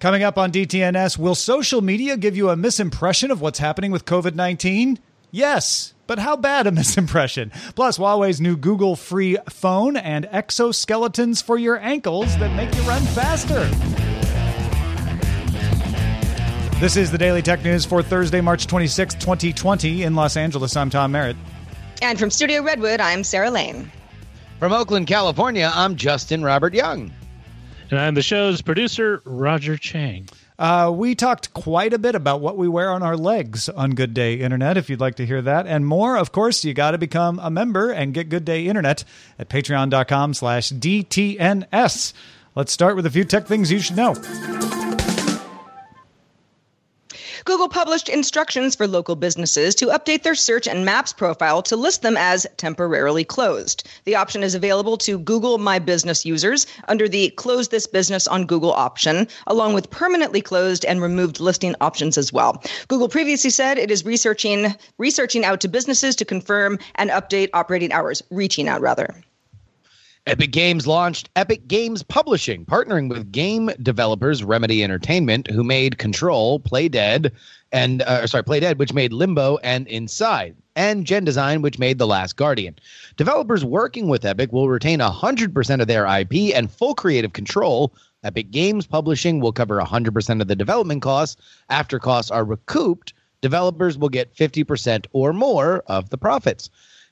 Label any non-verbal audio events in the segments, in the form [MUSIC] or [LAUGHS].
Coming up on DTNS, will social media give you a misimpression of what's happening with COVID 19? Yes, but how bad a [LAUGHS] misimpression? Plus, Huawei's new Google free phone and exoskeletons for your ankles that make you run faster. This is the Daily Tech News for Thursday, March 26, 2020, in Los Angeles. I'm Tom Merritt. And from Studio Redwood, I'm Sarah Lane. From Oakland, California, I'm Justin Robert Young. And I'm the show's producer, Roger Chang. Uh, we talked quite a bit about what we wear on our legs on Good Day Internet. If you'd like to hear that and more, of course, you got to become a member and get Good Day Internet at patreon.com slash DTNS. Let's start with a few tech things you should know. Google published instructions for local businesses to update their search and maps profile to list them as temporarily closed. The option is available to Google My Business users under the Close This Business on Google option, along with permanently closed and removed listing options as well. Google previously said it is researching researching out to businesses to confirm and update operating hours, reaching out rather. Epic Games launched Epic Games Publishing, partnering with game developers Remedy Entertainment, who made Control, Playdead, and uh, sorry, Playdead, which made Limbo and Inside, and Gen Design, which made The Last Guardian. Developers working with Epic will retain 100% of their IP and full creative control. Epic Games Publishing will cover 100% of the development costs. After costs are recouped, developers will get 50% or more of the profits.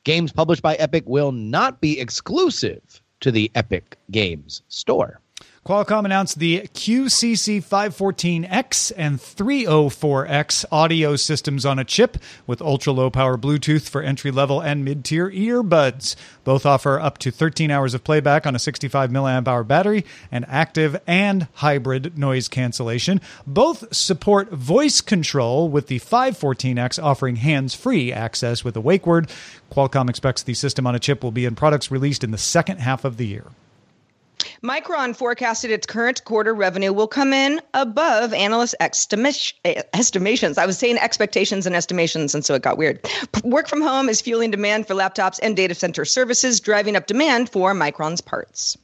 Games published by Epic will not be exclusive to the Epic Games Store. Qualcomm announced the QCC 514X and 304X audio systems on a chip with ultra low power Bluetooth for entry level and mid tier earbuds. Both offer up to 13 hours of playback on a 65 milliamp hour battery and active and hybrid noise cancellation. Both support voice control, with the 514X offering hands free access with a wake word. Qualcomm expects the system on a chip will be in products released in the second half of the year. Micron forecasted its current quarter revenue will come in above analyst estimations. I was saying expectations and estimations, and so it got weird. Work from home is fueling demand for laptops and data center services, driving up demand for Micron's parts.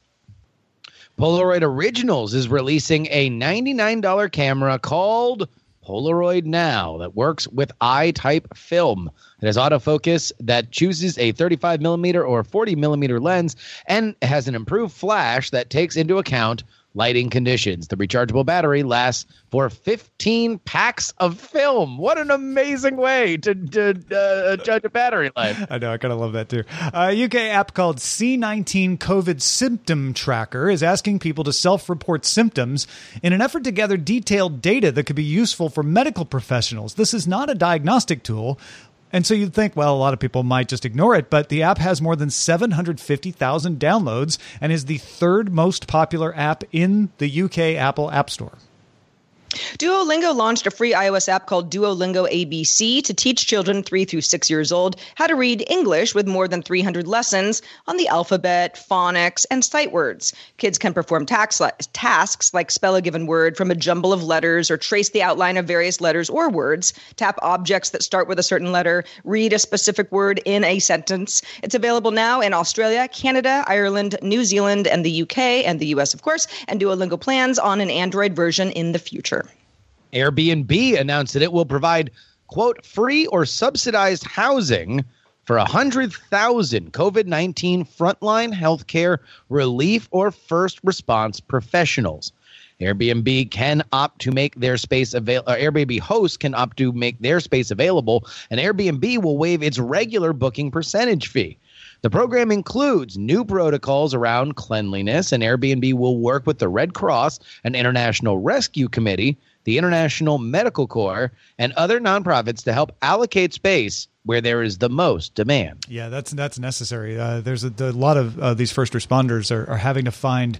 Polaroid Originals is releasing a $99 camera called Polaroid Now that works with i-Type film. It has autofocus that chooses a 35 millimeter or 40 millimeter lens and has an improved flash that takes into account lighting conditions. The rechargeable battery lasts for 15 packs of film. What an amazing way to, to uh, judge a battery life. [LAUGHS] I know, I kind of love that too. A UK app called C19 COVID Symptom Tracker is asking people to self report symptoms in an effort to gather detailed data that could be useful for medical professionals. This is not a diagnostic tool. And so you'd think, well, a lot of people might just ignore it, but the app has more than 750,000 downloads and is the third most popular app in the UK Apple App Store. Duolingo launched a free iOS app called Duolingo ABC to teach children 3 through 6 years old how to read English with more than 300 lessons on the alphabet, phonics, and sight words. Kids can perform tasks like spell a given word from a jumble of letters or trace the outline of various letters or words, tap objects that start with a certain letter, read a specific word in a sentence. It's available now in Australia, Canada, Ireland, New Zealand, and the UK, and the US, of course, and Duolingo plans on an Android version in the future. Airbnb announced that it will provide, quote, free or subsidized housing for 100,000 COVID 19 frontline healthcare relief or first response professionals. Airbnb can opt to make their space available. Airbnb hosts can opt to make their space available, and Airbnb will waive its regular booking percentage fee. The program includes new protocols around cleanliness, and Airbnb will work with the Red Cross and International Rescue Committee, the International Medical Corps, and other nonprofits to help allocate space where there is the most demand. Yeah, that's that's necessary. Uh, there's a, a, lot of uh, these first responders are, are having to find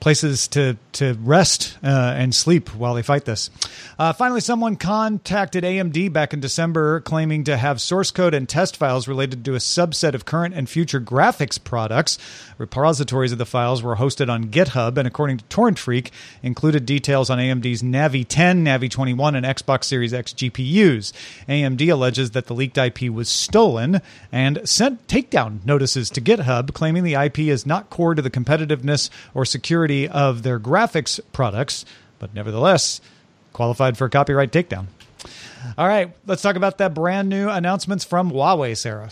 places to to rest uh, and sleep while they fight this. Uh, finally, someone contacted AMD back in December claiming to have source code and test files related to a subset of current and future graphics products. Repositories of the files were hosted on GitHub, and according to TorrentFreak, included details on AMD's Navi 10, Navi 21, and Xbox Series X GPUs. AMD alleges that the leaked IP was stolen and sent takedown notices to GitHub, claiming the IP is not core to the competitiveness or security of their graphics products, but nevertheless qualified for a copyright takedown. All right, let's talk about that brand new announcements from Huawei, Sarah.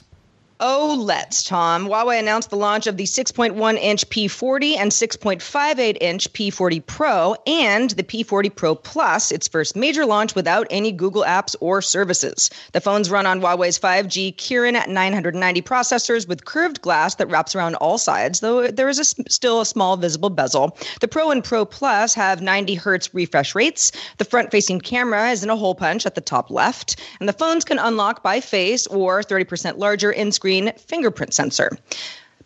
Oh, let's, Tom. Huawei announced the launch of the 6.1 inch P40 and 6.58 inch P40 Pro and the P40 Pro Plus, its first major launch without any Google apps or services. The phones run on Huawei's 5G Kirin 990 processors with curved glass that wraps around all sides, though there is a, still a small visible bezel. The Pro and Pro Plus have 90 hertz refresh rates. The front facing camera is in a hole punch at the top left, and the phones can unlock by face or 30% larger in screen fingerprint sensor.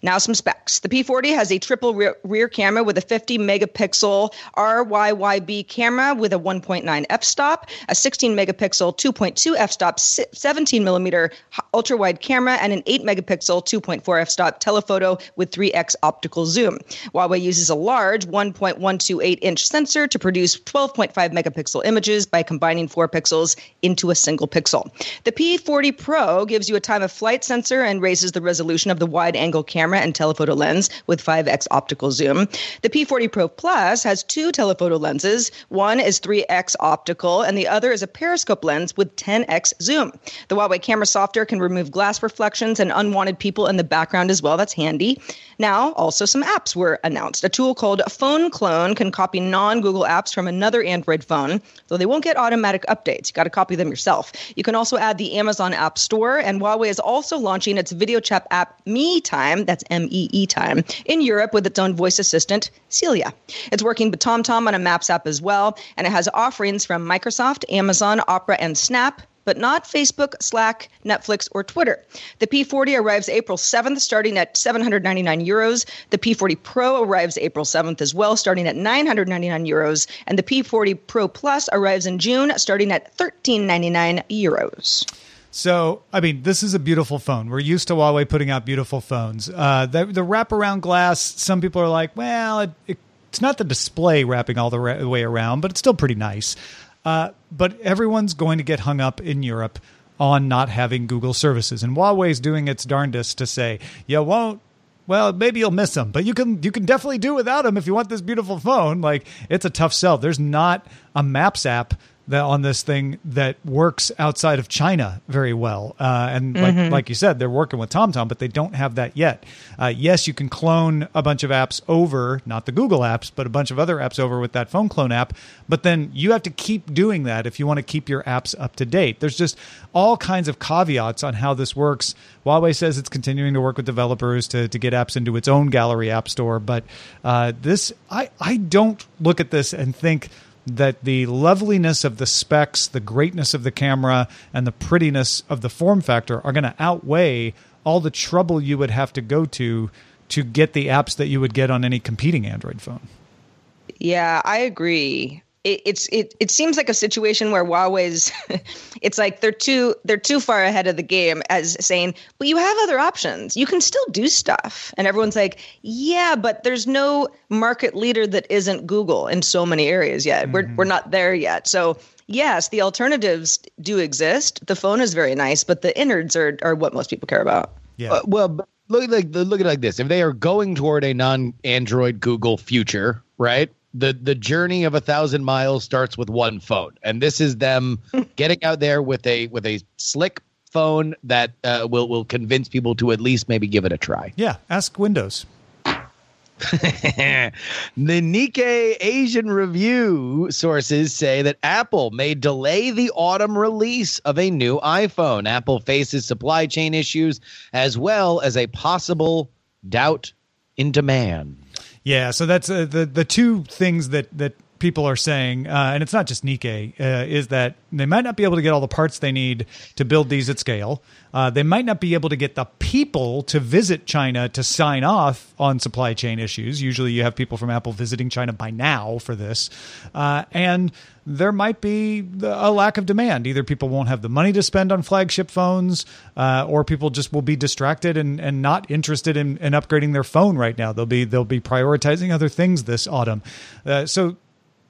Now, some specs. The P40 has a triple rear, rear, camera with a 50 megapixel RYYB camera with a 1.9 f stop, a 16 megapixel 2.2 f stop, 17 millimeter ultra wide camera, and an 8 megapixel 2.4 f stop telephoto with 3x optical zoom. Huawei uses a large 1.128 inch sensor to produce 12.5 megapixel images by combining four pixels into a single pixel. The P40 Pro gives you a time of flight sensor and raises the resolution of the wide angle camera camera and telephoto lens with 5x optical zoom. The P40 Pro Plus has two telephoto lenses. One is 3x optical, and the other is a periscope lens with 10x zoom. The Huawei camera software can remove glass reflections and unwanted people in the background as well. That's handy. Now, also some apps were announced. A tool called Phone Clone can copy non Google apps from another Android phone, though they won't get automatic updates. You got to copy them yourself. You can also add the Amazon App Store, and Huawei is also launching its video chat app Me Time, that's M E E Time, in Europe with its own voice assistant, Celia. It's working with TomTom on a Maps app as well, and it has offerings from Microsoft, Amazon, Opera, and Snap but not Facebook, Slack, Netflix, or Twitter. The P40 arrives April 7th, starting at 799 euros. The P40 Pro arrives April 7th as well, starting at 999 euros. And the P40 Pro Plus arrives in June, starting at 1399 euros. So, I mean, this is a beautiful phone. We're used to Huawei putting out beautiful phones. Uh, the, the wraparound glass, some people are like, well, it, it, it's not the display wrapping all the, ra- way around, but it's still pretty nice. Uh, but everyone's going to get hung up in Europe on not having Google services, and Huawei's doing its darndest to say you won't. Well, maybe you'll miss them, but you can you can definitely do without them if you want this beautiful phone. Like it's a tough sell. There's not a Maps app that on this thing that works outside of China very well. Uh, and like, mm-hmm. like you said, they're working with TomTom, but they don't have that yet. Uh, yes, you can clone a bunch of apps over, not the Google apps, but a bunch of other apps over with that phone clone app. But then you have to keep doing that if you want to keep your apps up to date. There's just all kinds of caveats on how this works. Huawei says it's continuing to work with developers to, to get apps into its own gallery app store. But uh, this, I, I don't look at this and think – that the loveliness of the specs, the greatness of the camera, and the prettiness of the form factor are going to outweigh all the trouble you would have to go to to get the apps that you would get on any competing Android phone. Yeah, I agree it, it's it it seems like a situation where Huawei's [LAUGHS] it's like they're too they're too far ahead of the game as saying, but you have other options. You can still do stuff. And everyone's like, yeah, but there's no market leader that isn't Google in so many areas yet. Mm-hmm. We're we're not there yet. So yes, the alternatives do exist. The phone is very nice, but the innards are are what most people care about. Yeah. Uh, well, look like look at it like this. If they are going toward a non-Android Google future, right? The the journey of a thousand miles starts with one phone, and this is them [LAUGHS] getting out there with a with a slick phone that uh, will will convince people to at least maybe give it a try. Yeah, ask Windows. [LAUGHS] the Nikkei Asian Review sources say that Apple may delay the autumn release of a new iPhone. Apple faces supply chain issues as well as a possible doubt in demand. Yeah, so that's uh, the the two things that that people are saying, uh, and it's not just Nikkei, uh, is that they might not be able to get all the parts they need to build these at scale. Uh, they might not be able to get the people to visit China to sign off on supply chain issues. Usually, you have people from Apple visiting China by now for this, uh, and there might be a lack of demand. Either people won't have the money to spend on flagship phones, uh, or people just will be distracted and, and not interested in, in upgrading their phone right now. They'll be they'll be prioritizing other things this autumn. Uh, so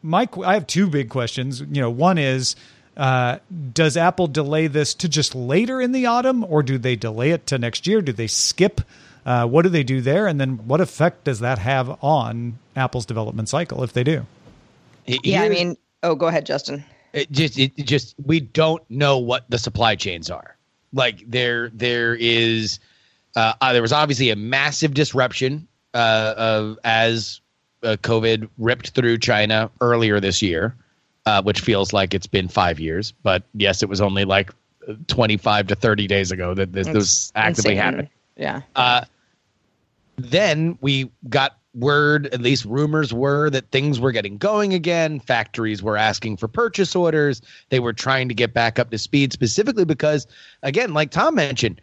Mike, I have two big questions. You know, one is uh, does Apple delay this to just later in the autumn, or do they delay it to next year? Do they skip? Uh, what do they do there? And then what effect does that have on Apple's development cycle if they do? Yeah, I mean, oh, go ahead, Justin. It just, it just, we don't know what the supply chains are. Like there, there is, uh, uh there was obviously a massive disruption uh, of as uh, COVID ripped through China earlier this year, uh, which feels like it's been five years. But yes, it was only like 25 to 30 days ago that this, was actively insane. happening. Yeah. Uh, then we got word, at least rumors were, that things were getting going again. Factories were asking for purchase orders. They were trying to get back up to speed, specifically because, again, like Tom mentioned,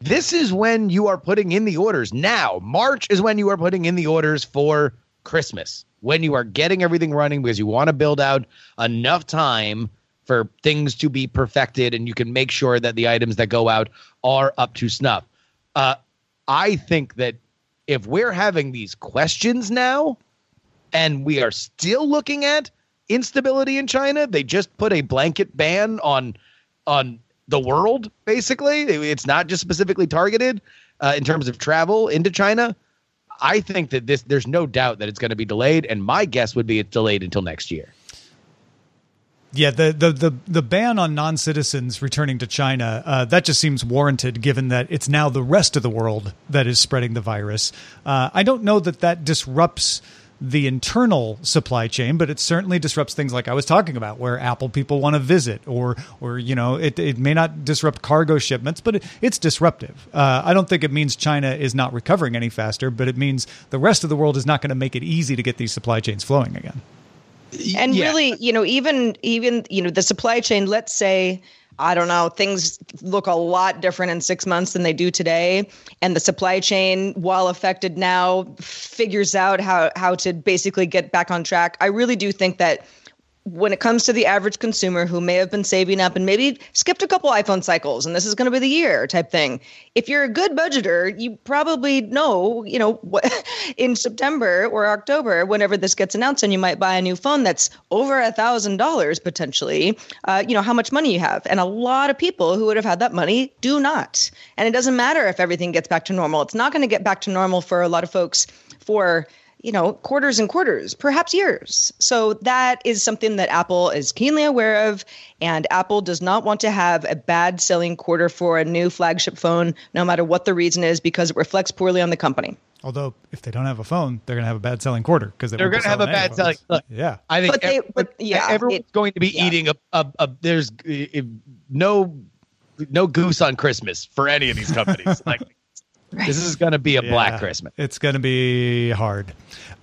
this is when you are putting in the orders now. March is when you are putting in the orders for Christmas when you are getting everything running because you want to build out enough time for things to be perfected and you can make sure that the items that go out are up to snuff. Uh, I think that if we're having these questions now and we are still looking at instability in China, they just put a blanket ban on on the world basically. It's not just specifically targeted uh, in terms of travel into China. I think that this there's no doubt that it's going to be delayed, and my guess would be it's delayed until next year. Yeah, the the the, the ban on non citizens returning to China uh, that just seems warranted, given that it's now the rest of the world that is spreading the virus. Uh, I don't know that that disrupts the internal supply chain, but it certainly disrupts things like I was talking about, where Apple people want to visit, or or you know, it, it may not disrupt cargo shipments, but it, it's disruptive. Uh, I don't think it means China is not recovering any faster, but it means the rest of the world is not going to make it easy to get these supply chains flowing again. And yeah. really, you know, even even you know, the supply chain. Let's say I don't know, things look a lot different in six months than they do today. And the supply chain, while affected now, figures out how, how to basically get back on track. I really do think that when it comes to the average consumer who may have been saving up and maybe skipped a couple iPhone cycles and this is going to be the year type thing. If you're a good budgeter, you probably know, you know, what, [LAUGHS] in September or October, whenever this gets announced and you might buy a new phone that's over a thousand dollars potentially, uh, you know, how much money you have. And a lot of people who would have had that money do not. And it doesn't matter if everything gets back to normal. It's not going to get back to normal for a lot of folks for you know, quarters and quarters, perhaps years. So that is something that Apple is keenly aware of. And Apple does not want to have a bad selling quarter for a new flagship phone, no matter what the reason is, because it reflects poorly on the company. Although, if they don't have a phone, they're going to have a bad selling quarter because they are going to have a bad selling. Look, yeah, I think. But they, but yeah, everyone's it, going to be yeah. eating a, a, a There's no no goose on Christmas for any of these companies. [LAUGHS] like Right. This is going to be a yeah, black Christmas. It's going to be hard.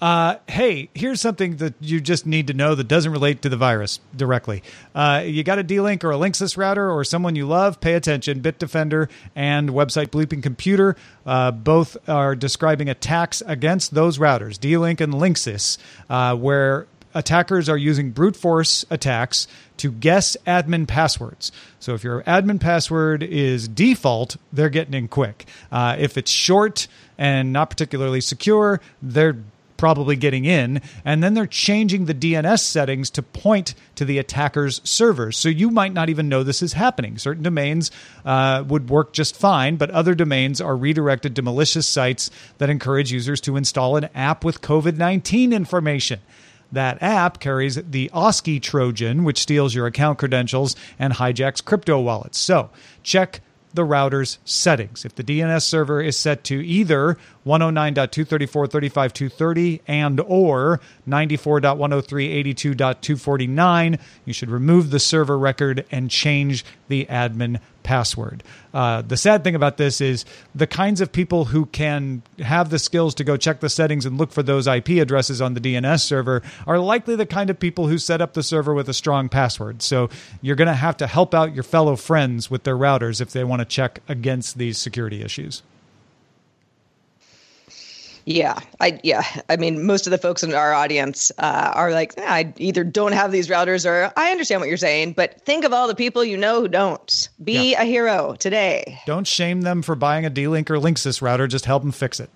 Uh, hey, here's something that you just need to know that doesn't relate to the virus directly. Uh, you got a D-Link or a Linksys router or someone you love, pay attention. Bitdefender and website Bleeping Computer uh, both are describing attacks against those routers, D-Link and Linksys, uh, where attackers are using brute force attacks to guess admin passwords. So if your admin password is default, they're getting in quick. Uh, if it's short and not particularly secure, they're probably getting in, and then they're changing the DNS settings to point to the attacker's servers. So you might not even know this is happening. Certain domains uh, would work just fine, but other domains are redirected to malicious sites that encourage users to install an app with COVID 19 information. That app carries the Oski Trojan, which steals your account credentials and hijacks crypto wallets. So check the router's settings. If the DNS server is set to either 109.234.35.230 and or 94.103.82.249, you should remove the server record and change the admin password. Uh, the sad thing about this is the kinds of people who can have the skills to go check the settings and look for those IP addresses on the DNS server are likely the kind of people who set up the server with a strong password. So you're going to have to help out your fellow friends with their routers if they want to check against these security issues. Yeah, I yeah, I mean, most of the folks in our audience uh, are like, yeah, I either don't have these routers or I understand what you're saying, but think of all the people you know who don't. Be yeah. a hero today. Don't shame them for buying a D-Link or Linksys router. Just help them fix it.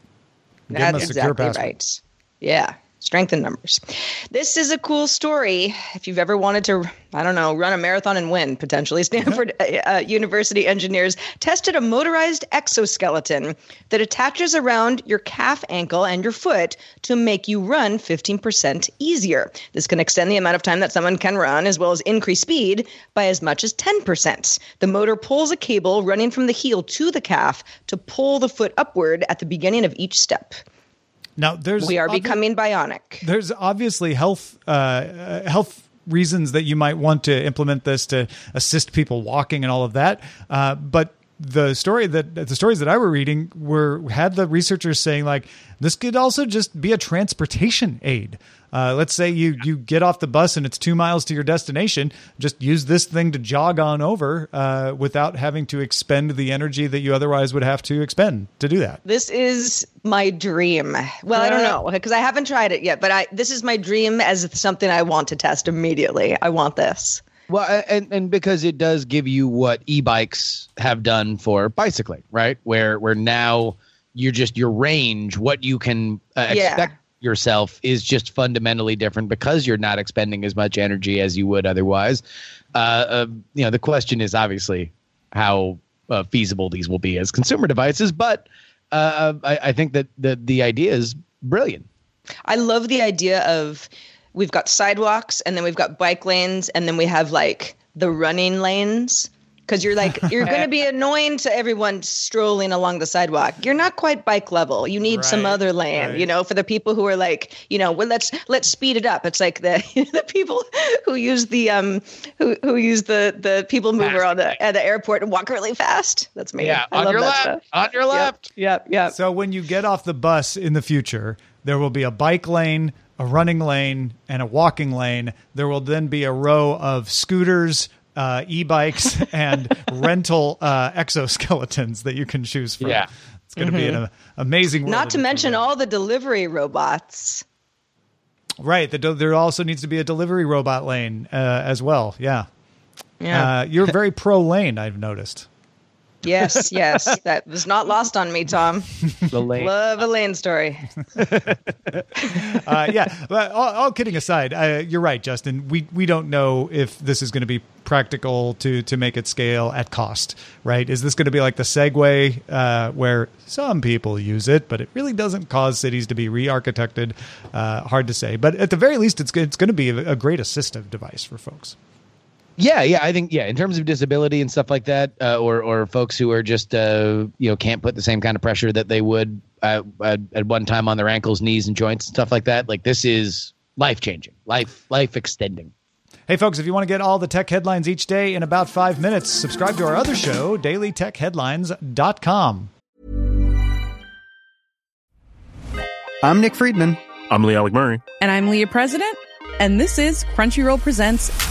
Give That's them a secure exactly right. Yeah strength in numbers. This is a cool story. If you've ever wanted to, I don't know, run a marathon and win, potentially, [LAUGHS] Stanford uh, uh, University engineers tested a motorized exoskeleton that attaches around your calf ankle and your foot to make you run 15% easier. This can extend the amount of time that someone can run, as well as increase speed by as much as 10%. The motor pulls a cable running from the heel to the calf to pull the foot upward at the beginning of each step. Now there's we are obvi- becoming bionic. There's obviously health uh, uh, health reasons that you might want to implement this to assist people walking and all of that. Uh, but the story that the stories that I were reading were had the researchers saying like this could also just be a transportation aid. Uh, let's say you you get off the bus and it's two miles to your destination. Just use this thing to jog on over uh, without having to expend the energy that you otherwise would have to expend to do that. This is my dream. Well, I don't know because I haven't tried it yet, but I this is my dream as something I want to test immediately. I want this. Well, and, and because it does give you what e-bikes have done for bicycling, right? Where where now you're just your range, what you can uh, yeah. expect yourself is just fundamentally different because you're not expending as much energy as you would otherwise. Uh, uh, you know, the question is obviously how uh, feasible these will be as consumer devices, but uh, I, I, think that the the idea is brilliant. I love the idea of we've got sidewalks and then we've got bike lanes and then we have like the running lanes because you're like you're going to be [LAUGHS] annoying to everyone strolling along the sidewalk. You're not quite bike level. You need right, some other lane, right. you know, for the people who are like, you know, well let's let's speed it up. It's like the [LAUGHS] the people who use the um who who use the the people mover on the at the airport and walk really fast. That's me. Yeah, I on your left. Stuff. On your left. Yep, yep, yep. So when you get off the bus in the future, there will be a bike lane, a running lane, and a walking lane. There will then be a row of scooters, uh, e-bikes [LAUGHS] and rental uh, exoskeletons that you can choose from. Yeah. It's going to mm-hmm. be an amazing. Not to mention all the delivery robots. Right. The, there also needs to be a delivery robot lane uh, as well. Yeah. Yeah. Uh, you're very pro lane. I've noticed. Yes, yes, [LAUGHS] that was not lost on me, Tom. The. Love a lane story. [LAUGHS] uh, yeah, but all, all kidding aside, uh, you're right, Justin. We we don't know if this is going to be practical to to make it scale at cost. Right? Is this going to be like the Segway, uh, where some people use it, but it really doesn't cause cities to be re-architected? Uh, hard to say, but at the very least, it's it's going to be a, a great assistive device for folks. Yeah, yeah, I think yeah, in terms of disability and stuff like that, uh, or or folks who are just uh, you know can't put the same kind of pressure that they would uh, at, at one time on their ankles, knees, and joints and stuff like that. Like this is life changing, life life extending. Hey, folks, if you want to get all the tech headlines each day in about five minutes, subscribe to our other show, dailytechheadlines.com. I'm Nick Friedman. I'm Lee Alec Murray. And I'm Leah President. And this is Crunchyroll Presents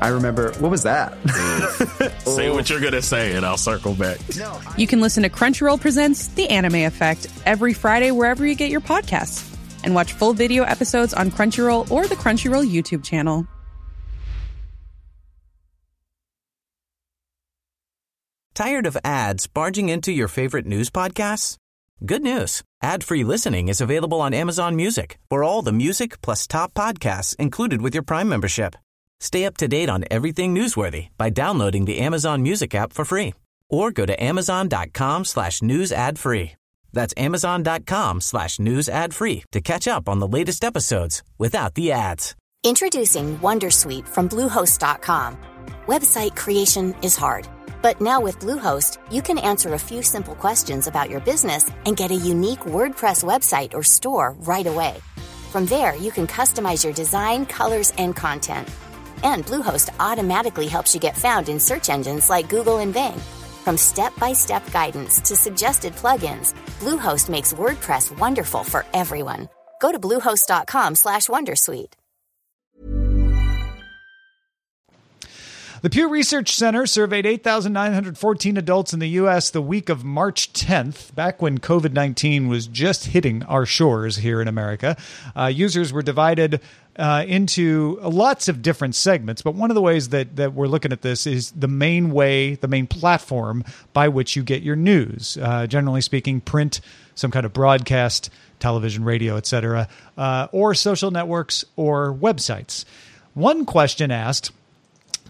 I remember, what was that? [LAUGHS] say what you're going to say, and I'll circle back. You can listen to Crunchyroll Presents The Anime Effect every Friday wherever you get your podcasts, and watch full video episodes on Crunchyroll or the Crunchyroll YouTube channel. Tired of ads barging into your favorite news podcasts? Good news. Ad-free listening is available on Amazon Music for all the music plus top podcasts included with your Prime membership. Stay up to date on everything newsworthy by downloading the Amazon Music app for free or go to amazon.com slash news ad free. That's amazon.com slash news ad free to catch up on the latest episodes without the ads. Introducing Wondersuite from Bluehost.com. Website creation is hard, but now with Bluehost, you can answer a few simple questions about your business and get a unique WordPress website or store right away. From there, you can customize your design, colors, and content. And Bluehost automatically helps you get found in search engines like Google and Bing. From step-by-step guidance to suggested plugins, Bluehost makes WordPress wonderful for everyone. Go to bluehost.com/wondersuite. The Pew Research Center surveyed 8,914 adults in the U.S. the week of March 10th, back when COVID 19 was just hitting our shores here in America. Uh, users were divided uh, into lots of different segments, but one of the ways that, that we're looking at this is the main way, the main platform by which you get your news. Uh, generally speaking, print, some kind of broadcast, television, radio, etc., uh, or social networks or websites. One question asked,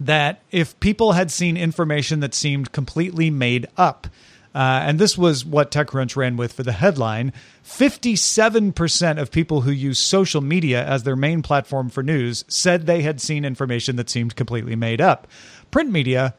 that if people had seen information that seemed completely made up, uh, and this was what TechCrunch ran with for the headline 57% of people who use social media as their main platform for news said they had seen information that seemed completely made up. Print media,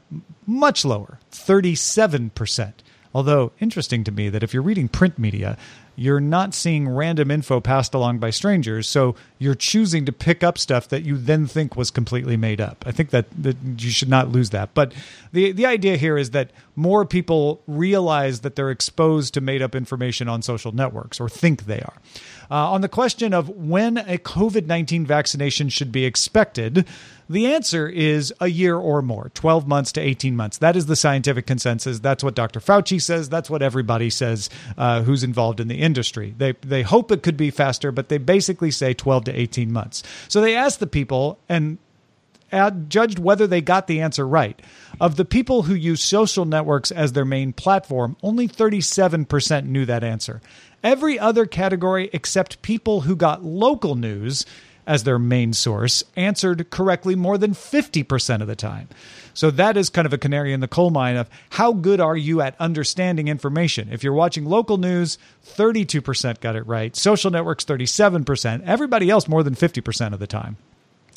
much lower, 37%. Although, interesting to me that if you're reading print media, you're not seeing random info passed along by strangers. So you're choosing to pick up stuff that you then think was completely made up. I think that, that you should not lose that. But the, the idea here is that more people realize that they're exposed to made up information on social networks or think they are. Uh, on the question of when a COVID 19 vaccination should be expected, the answer is a year or more, 12 months to 18 months. That is the scientific consensus. That's what Dr. Fauci says. That's what everybody says uh, who's involved in the industry. They, they hope it could be faster, but they basically say 12 to 18 months. So they asked the people, and judged whether they got the answer right. Of the people who use social networks as their main platform, only 37% knew that answer. Every other category except people who got local news as their main source answered correctly more than 50% of the time. So that is kind of a canary in the coal mine of how good are you at understanding information? If you're watching local news, 32% got it right. Social networks, 37%. Everybody else, more than 50% of the time.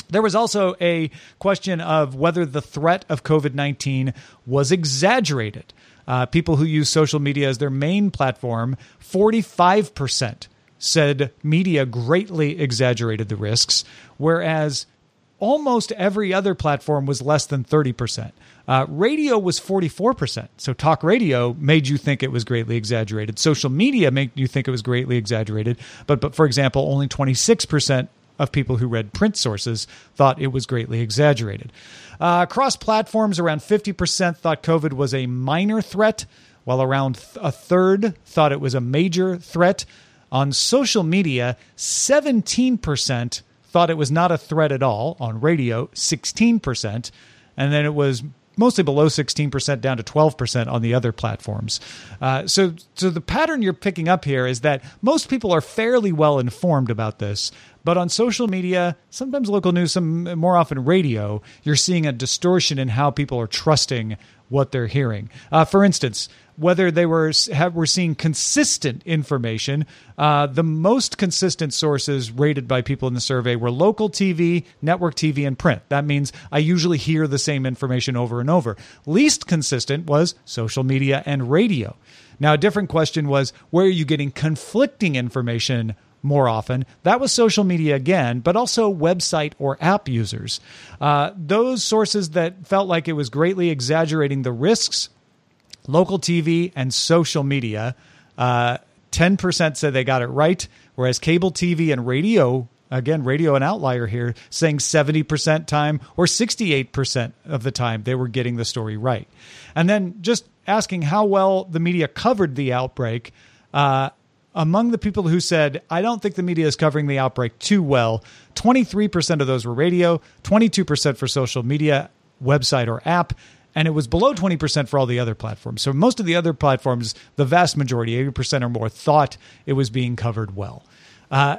There was also a question of whether the threat of COVID 19 was exaggerated. Uh, people who use social media as their main platform, 45% said media greatly exaggerated the risks, whereas almost every other platform was less than 30%. Uh, radio was 44%. So talk radio made you think it was greatly exaggerated. Social media made you think it was greatly exaggerated. But, but for example, only 26% of people who read print sources thought it was greatly exaggerated. Uh, across platforms, around 50% thought COVID was a minor threat, while around a third thought it was a major threat. On social media, 17% thought it was not a threat at all. On radio, 16%. And then it was mostly below 16% down to 12% on the other platforms. Uh, so, so the pattern you're picking up here is that most people are fairly well informed about this. But on social media, sometimes local news, some more often radio, you're seeing a distortion in how people are trusting what they're hearing. Uh, for instance, whether they were have, were seeing consistent information. Uh, the most consistent sources rated by people in the survey were local TV, network TV, and print. That means I usually hear the same information over and over. Least consistent was social media and radio. Now, a different question was where are you getting conflicting information more often. That was social media again, but also website or app users. Uh, those sources that felt like it was greatly exaggerating the risks local TV and social media. Uh, 10% said they got it right, whereas cable TV and radio, again, radio an outlier here, saying 70% time or 68% of the time they were getting the story right. And then just asking how well the media covered the outbreak. Uh, among the people who said, I don't think the media is covering the outbreak too well, 23% of those were radio, 22% for social media, website, or app, and it was below 20% for all the other platforms. So most of the other platforms, the vast majority, 80% or more, thought it was being covered well. Uh,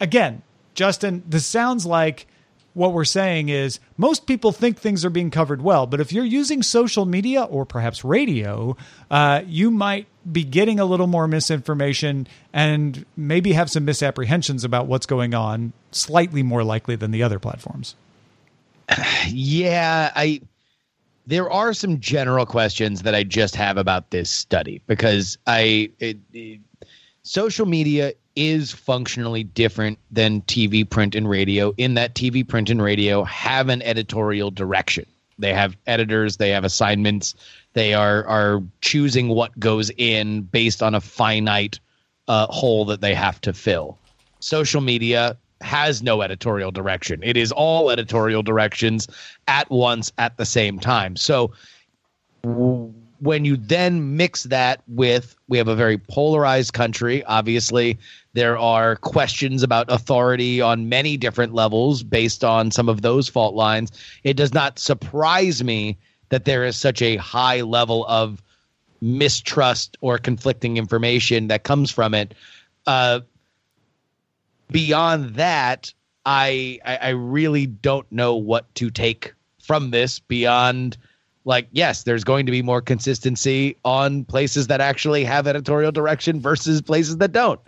again, Justin, this sounds like what we're saying is most people think things are being covered well, but if you're using social media or perhaps radio, uh, you might be getting a little more misinformation and maybe have some misapprehensions about what's going on, slightly more likely than the other platforms. [SIGHS] Yeah, I there are some general questions that I just have about this study because I it, it, social media is functionally different than TV, print, and radio in that TV, print, and radio have an editorial direction. They have editors, they have assignments, they are are choosing what goes in based on a finite uh, hole that they have to fill. Social media has no editorial direction. It is all editorial directions at once at the same time. So when you then mix that with we have a very polarized country, obviously there are questions about authority on many different levels based on some of those fault lines. It does not surprise me that there is such a high level of mistrust or conflicting information that comes from it. Uh, beyond that, I, I I really don't know what to take from this beyond like yes there's going to be more consistency on places that actually have editorial direction versus places that don't.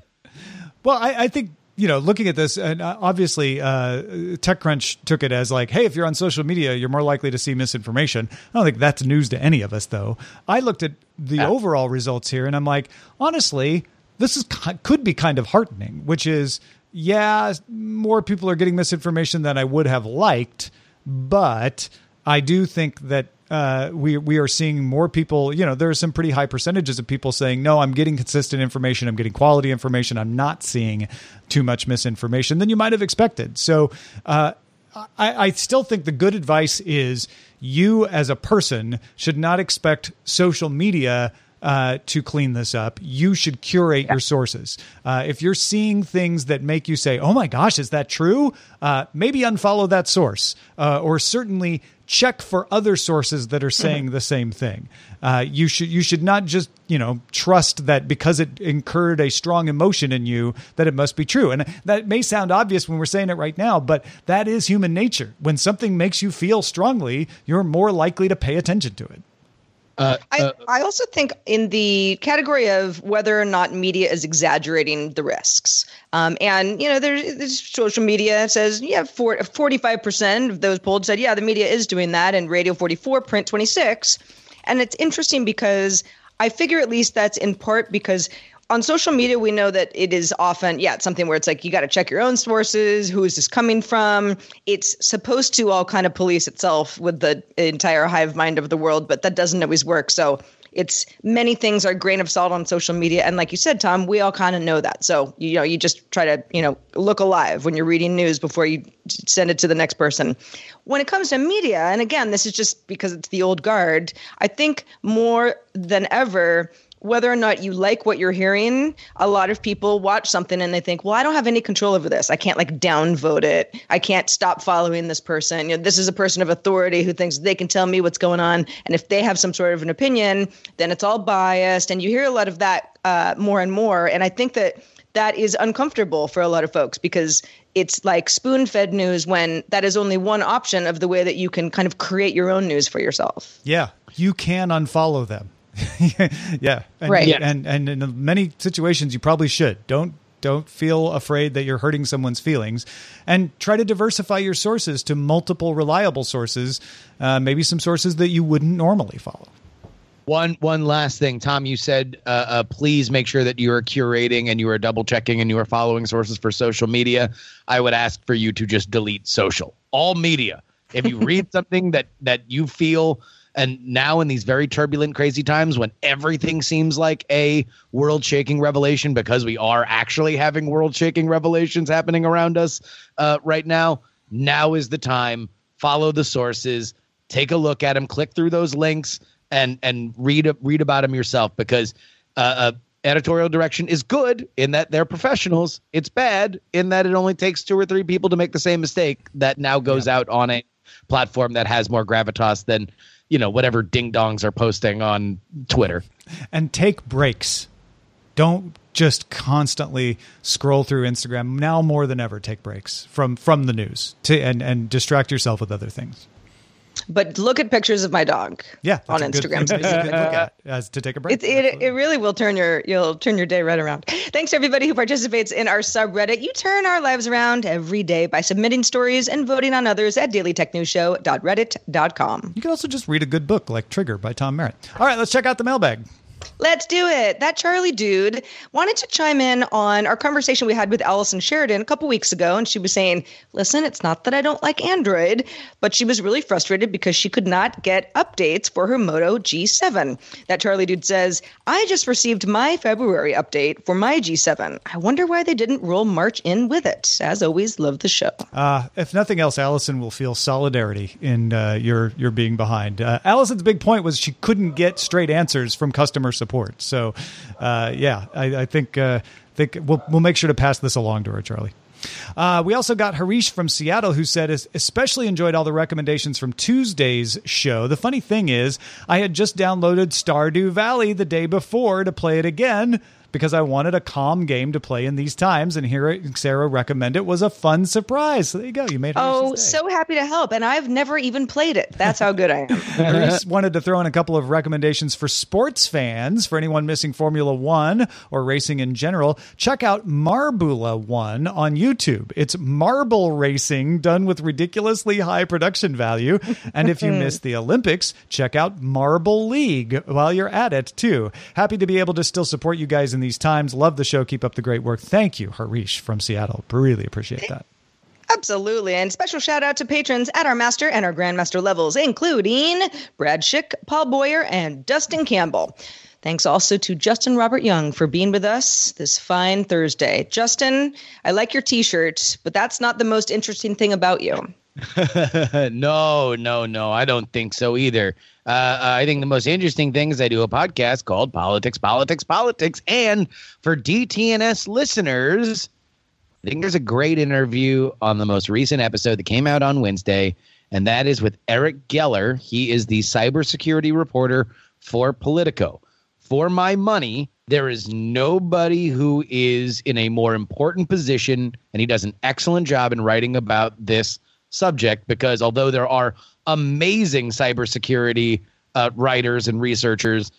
Well i, I think you know looking at this and uh, obviously uh, techcrunch took it as like hey if you're on social media you're more likely to see misinformation. I don't think that's news to any of us though. I looked at the yeah. overall results here and i'm like honestly this is could be kind of heartening which is yeah, more people are getting misinformation than I would have liked, but I do think that uh, we we are seeing more people. You know, there are some pretty high percentages of people saying, "No, I'm getting consistent information. I'm getting quality information. I'm not seeing too much misinformation than you might have expected." So, uh, I, I still think the good advice is you as a person should not expect social media uh, to clean this up. You should curate yeah. your sources. Uh, if you're seeing things that make you say, "Oh my gosh, is that true?" Uh, maybe unfollow that source, uh, or certainly check for other sources that are mm-hmm. saying the same thing. Uh, you should you should not just you know trust that because it incurred a strong emotion in you that it must be true. And that may sound obvious when we're saying it right now, but that is human nature. When something makes you feel strongly, you're more likely to pay attention to it. Uh, I, uh, I also think in the category of whether or not media is exaggerating the risks. Um, and, you know, there's, there's, social media says, yeah, 45% of those polled said, yeah, the media is doing that, and radio 44, print 26. And it's interesting because I figure at least that's in part because on social media we know that it is often yeah it's something where it's like you got to check your own sources who is this coming from? It's supposed to all kind of police itself with the entire hive mind of the world but that doesn't always work. So it's many things are grain of salt on social media. And like you said tom we all kind of know that. So you know you just try to you know look alive when you're reading news before you send it to the next person. When it comes to media and again this is just because it's the old guard i think more than ever whether or not you like what you're hearing, a lot of people watch something and they think, well, I don't have any control over this. I can't like downvote it. I can't stop following this person. You know, this is a person of authority who thinks they can tell me what's going on. And if they have some sort of an opinion, then it's all biased. And you hear a lot of that uh, more and more. And I think that that is uncomfortable for a lot of folks because it's like spoon fed news when that is only one option of the way that you can kind of create your own news for yourself. Yeah, you can unfollow them. [LAUGHS] yeah. And, right. And, and in many situations, you probably should. Don't don't feel afraid that you're hurting someone's feelings. And try to diversify your sources to multiple reliable sources uh, maybe some sources that you wouldn't normally follow. One one last thing. Tom you said uh, uh, please make sure that you are curating and you are double checking and you are following sources for social media. I would ask for you to just delete social. All media. If you read [LAUGHS] something that that you feel and now, in these very turbulent, crazy times when everything seems like a world shaking revelation, because we are actually having world shaking revelations happening around us uh, right now, now is the time. Follow the sources, take a look at them, click through those links, and and read read about them yourself because uh, uh, editorial direction is good in that they're professionals. It's bad in that it only takes two or three people to make the same mistake that now goes yeah. out on a platform that has more gravitas than you know whatever ding dongs are posting on Twitter. And take breaks. Don't just constantly scroll through Instagram. Now more than ever, take breaks from from the news to and and distract yourself with other things. But look at pictures of my dog. Yeah, on that's good Instagram. to [LAUGHS] as to take a break. It, it, it really will turn your you'll turn your day right around. Thanks to everybody who participates in our subreddit. You turn our lives around every day by submitting stories and voting on others at dailytechnewsshow.reddit.com. You can also just read a good book like Trigger by Tom Merritt. All right, let's check out the mailbag. Let's do it. That Charlie dude wanted to chime in on our conversation we had with Allison Sheridan a couple weeks ago. And she was saying, listen, it's not that I don't like Android, but she was really frustrated because she could not get updates for her Moto G7. That Charlie dude says, I just received my February update for my G7. I wonder why they didn't roll March in with it. As always, love the show. Uh, if nothing else, Allison will feel solidarity in uh, your your being behind. Uh, Allison's big point was she couldn't get straight answers from customer support. So, uh, yeah, I, I think uh, think we'll we'll make sure to pass this along to her, Charlie. Uh, we also got Harish from Seattle who said, especially enjoyed all the recommendations from Tuesday's show. The funny thing is, I had just downloaded Stardew Valley the day before to play it again because I wanted a calm game to play in these times. And here Sarah recommended it was a fun surprise. So there you go. You made Oh, so happy to help. And I've never even played it. That's how good I am. [LAUGHS] Reese wanted to throw in a couple of recommendations for sports fans. For anyone missing Formula One or racing in general, check out Marbula One on YouTube. It's marble racing done with ridiculously high production value. And if you [LAUGHS] missed the Olympics, check out Marble League while you're at it, too. Happy to be able to still support you guys in these times. Love the show. Keep up the great work. Thank you, Harish from Seattle. Really appreciate that. Absolutely. And special shout out to patrons at our master and our grandmaster levels, including Brad Schick, Paul Boyer, and Dustin Campbell. Thanks also to Justin Robert Young for being with us this fine Thursday. Justin, I like your t shirt, but that's not the most interesting thing about you. [LAUGHS] no, no, no. I don't think so either. Uh, I think the most interesting thing is I do a podcast called Politics, Politics, Politics. And for DTNS listeners, I think there's a great interview on the most recent episode that came out on Wednesday, and that is with Eric Geller. He is the cybersecurity reporter for Politico. For my money, there is nobody who is in a more important position, and he does an excellent job in writing about this subject because although there are amazing cybersecurity uh, writers and researchers,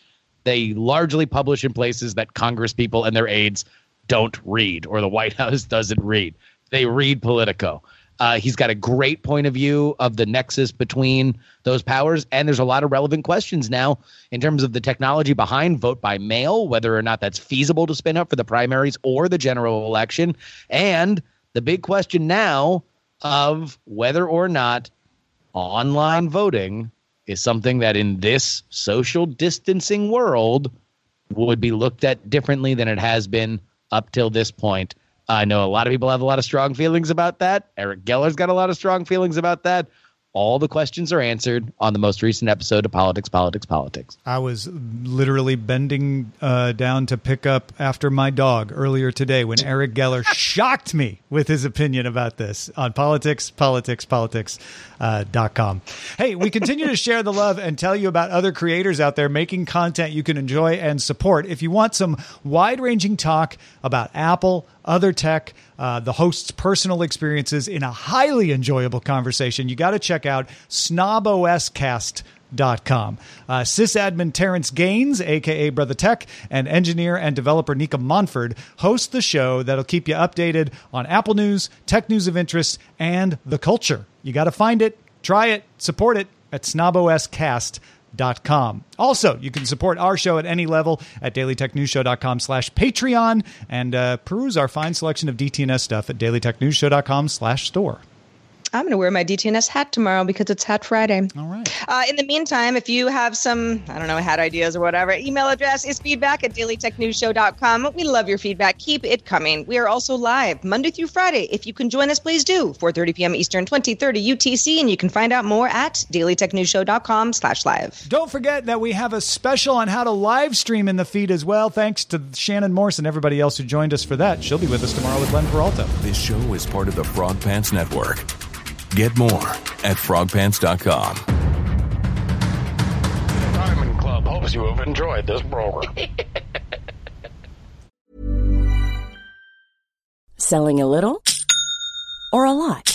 they largely publish in places that Congress people and their aides don't read or the White [LAUGHS] House doesn't read. They read Politico. Uh, he's got a great point of view of the nexus between those powers. And there's a lot of relevant questions now in terms of the technology behind vote by mail, whether or not that's feasible to spin up for the primaries or the general election. And the big question now of whether or not online voting is something that in this social distancing world would be looked at differently than it has been up till this point. I know a lot of people have a lot of strong feelings about that. Eric Geller's got a lot of strong feelings about that. All the questions are answered on the most recent episode of Politics, Politics, Politics. I was literally bending uh, down to pick up after my dog earlier today when Eric Geller [LAUGHS] shocked me with his opinion about this on Politics, Politics, Politics. Uh, dot com. Hey, we continue to share the love and tell you about other creators out there making content you can enjoy and support. If you want some wide ranging talk about Apple, other tech, uh, the host's personal experiences in a highly enjoyable conversation, you got to check out snoboscast.com. Uh, sysadmin Terrence Gaines, aka Brother Tech, and engineer and developer Nika Monford host the show that'll keep you updated on Apple news, tech news of interest, and the culture. You got to find it, try it, support it at snoboscast.com. Also, you can support our show at any level at dailytechnewsshow.com slash Patreon and uh, peruse our fine selection of DTNS stuff at dailytechnewsshow.com slash store. I'm going to wear my DTNS hat tomorrow because it's Hat Friday. All right. Uh, in the meantime, if you have some, I don't know, hat ideas or whatever, email address is feedback at dailytechnewsshow.com. We love your feedback. Keep it coming. We are also live Monday through Friday. If you can join us, please do. 4.30 p.m. Eastern, 2030 UTC. And you can find out more at dailytechnewsshow.com slash live. Don't forget that we have a special on how to live stream in the feed as well. Thanks to Shannon Morse and everybody else who joined us for that. She'll be with us tomorrow with Len Peralta. This show is part of the Frog Pants Network. Get more at frogpants.com. The Diamond Club hopes you have enjoyed this program. [LAUGHS] Selling a little or a lot?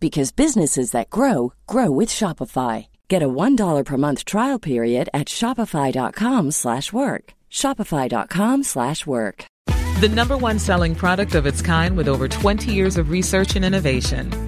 because businesses that grow grow with Shopify. Get a $1 per month trial period at shopify.com/work. shopify.com/work. The number one selling product of its kind with over 20 years of research and innovation.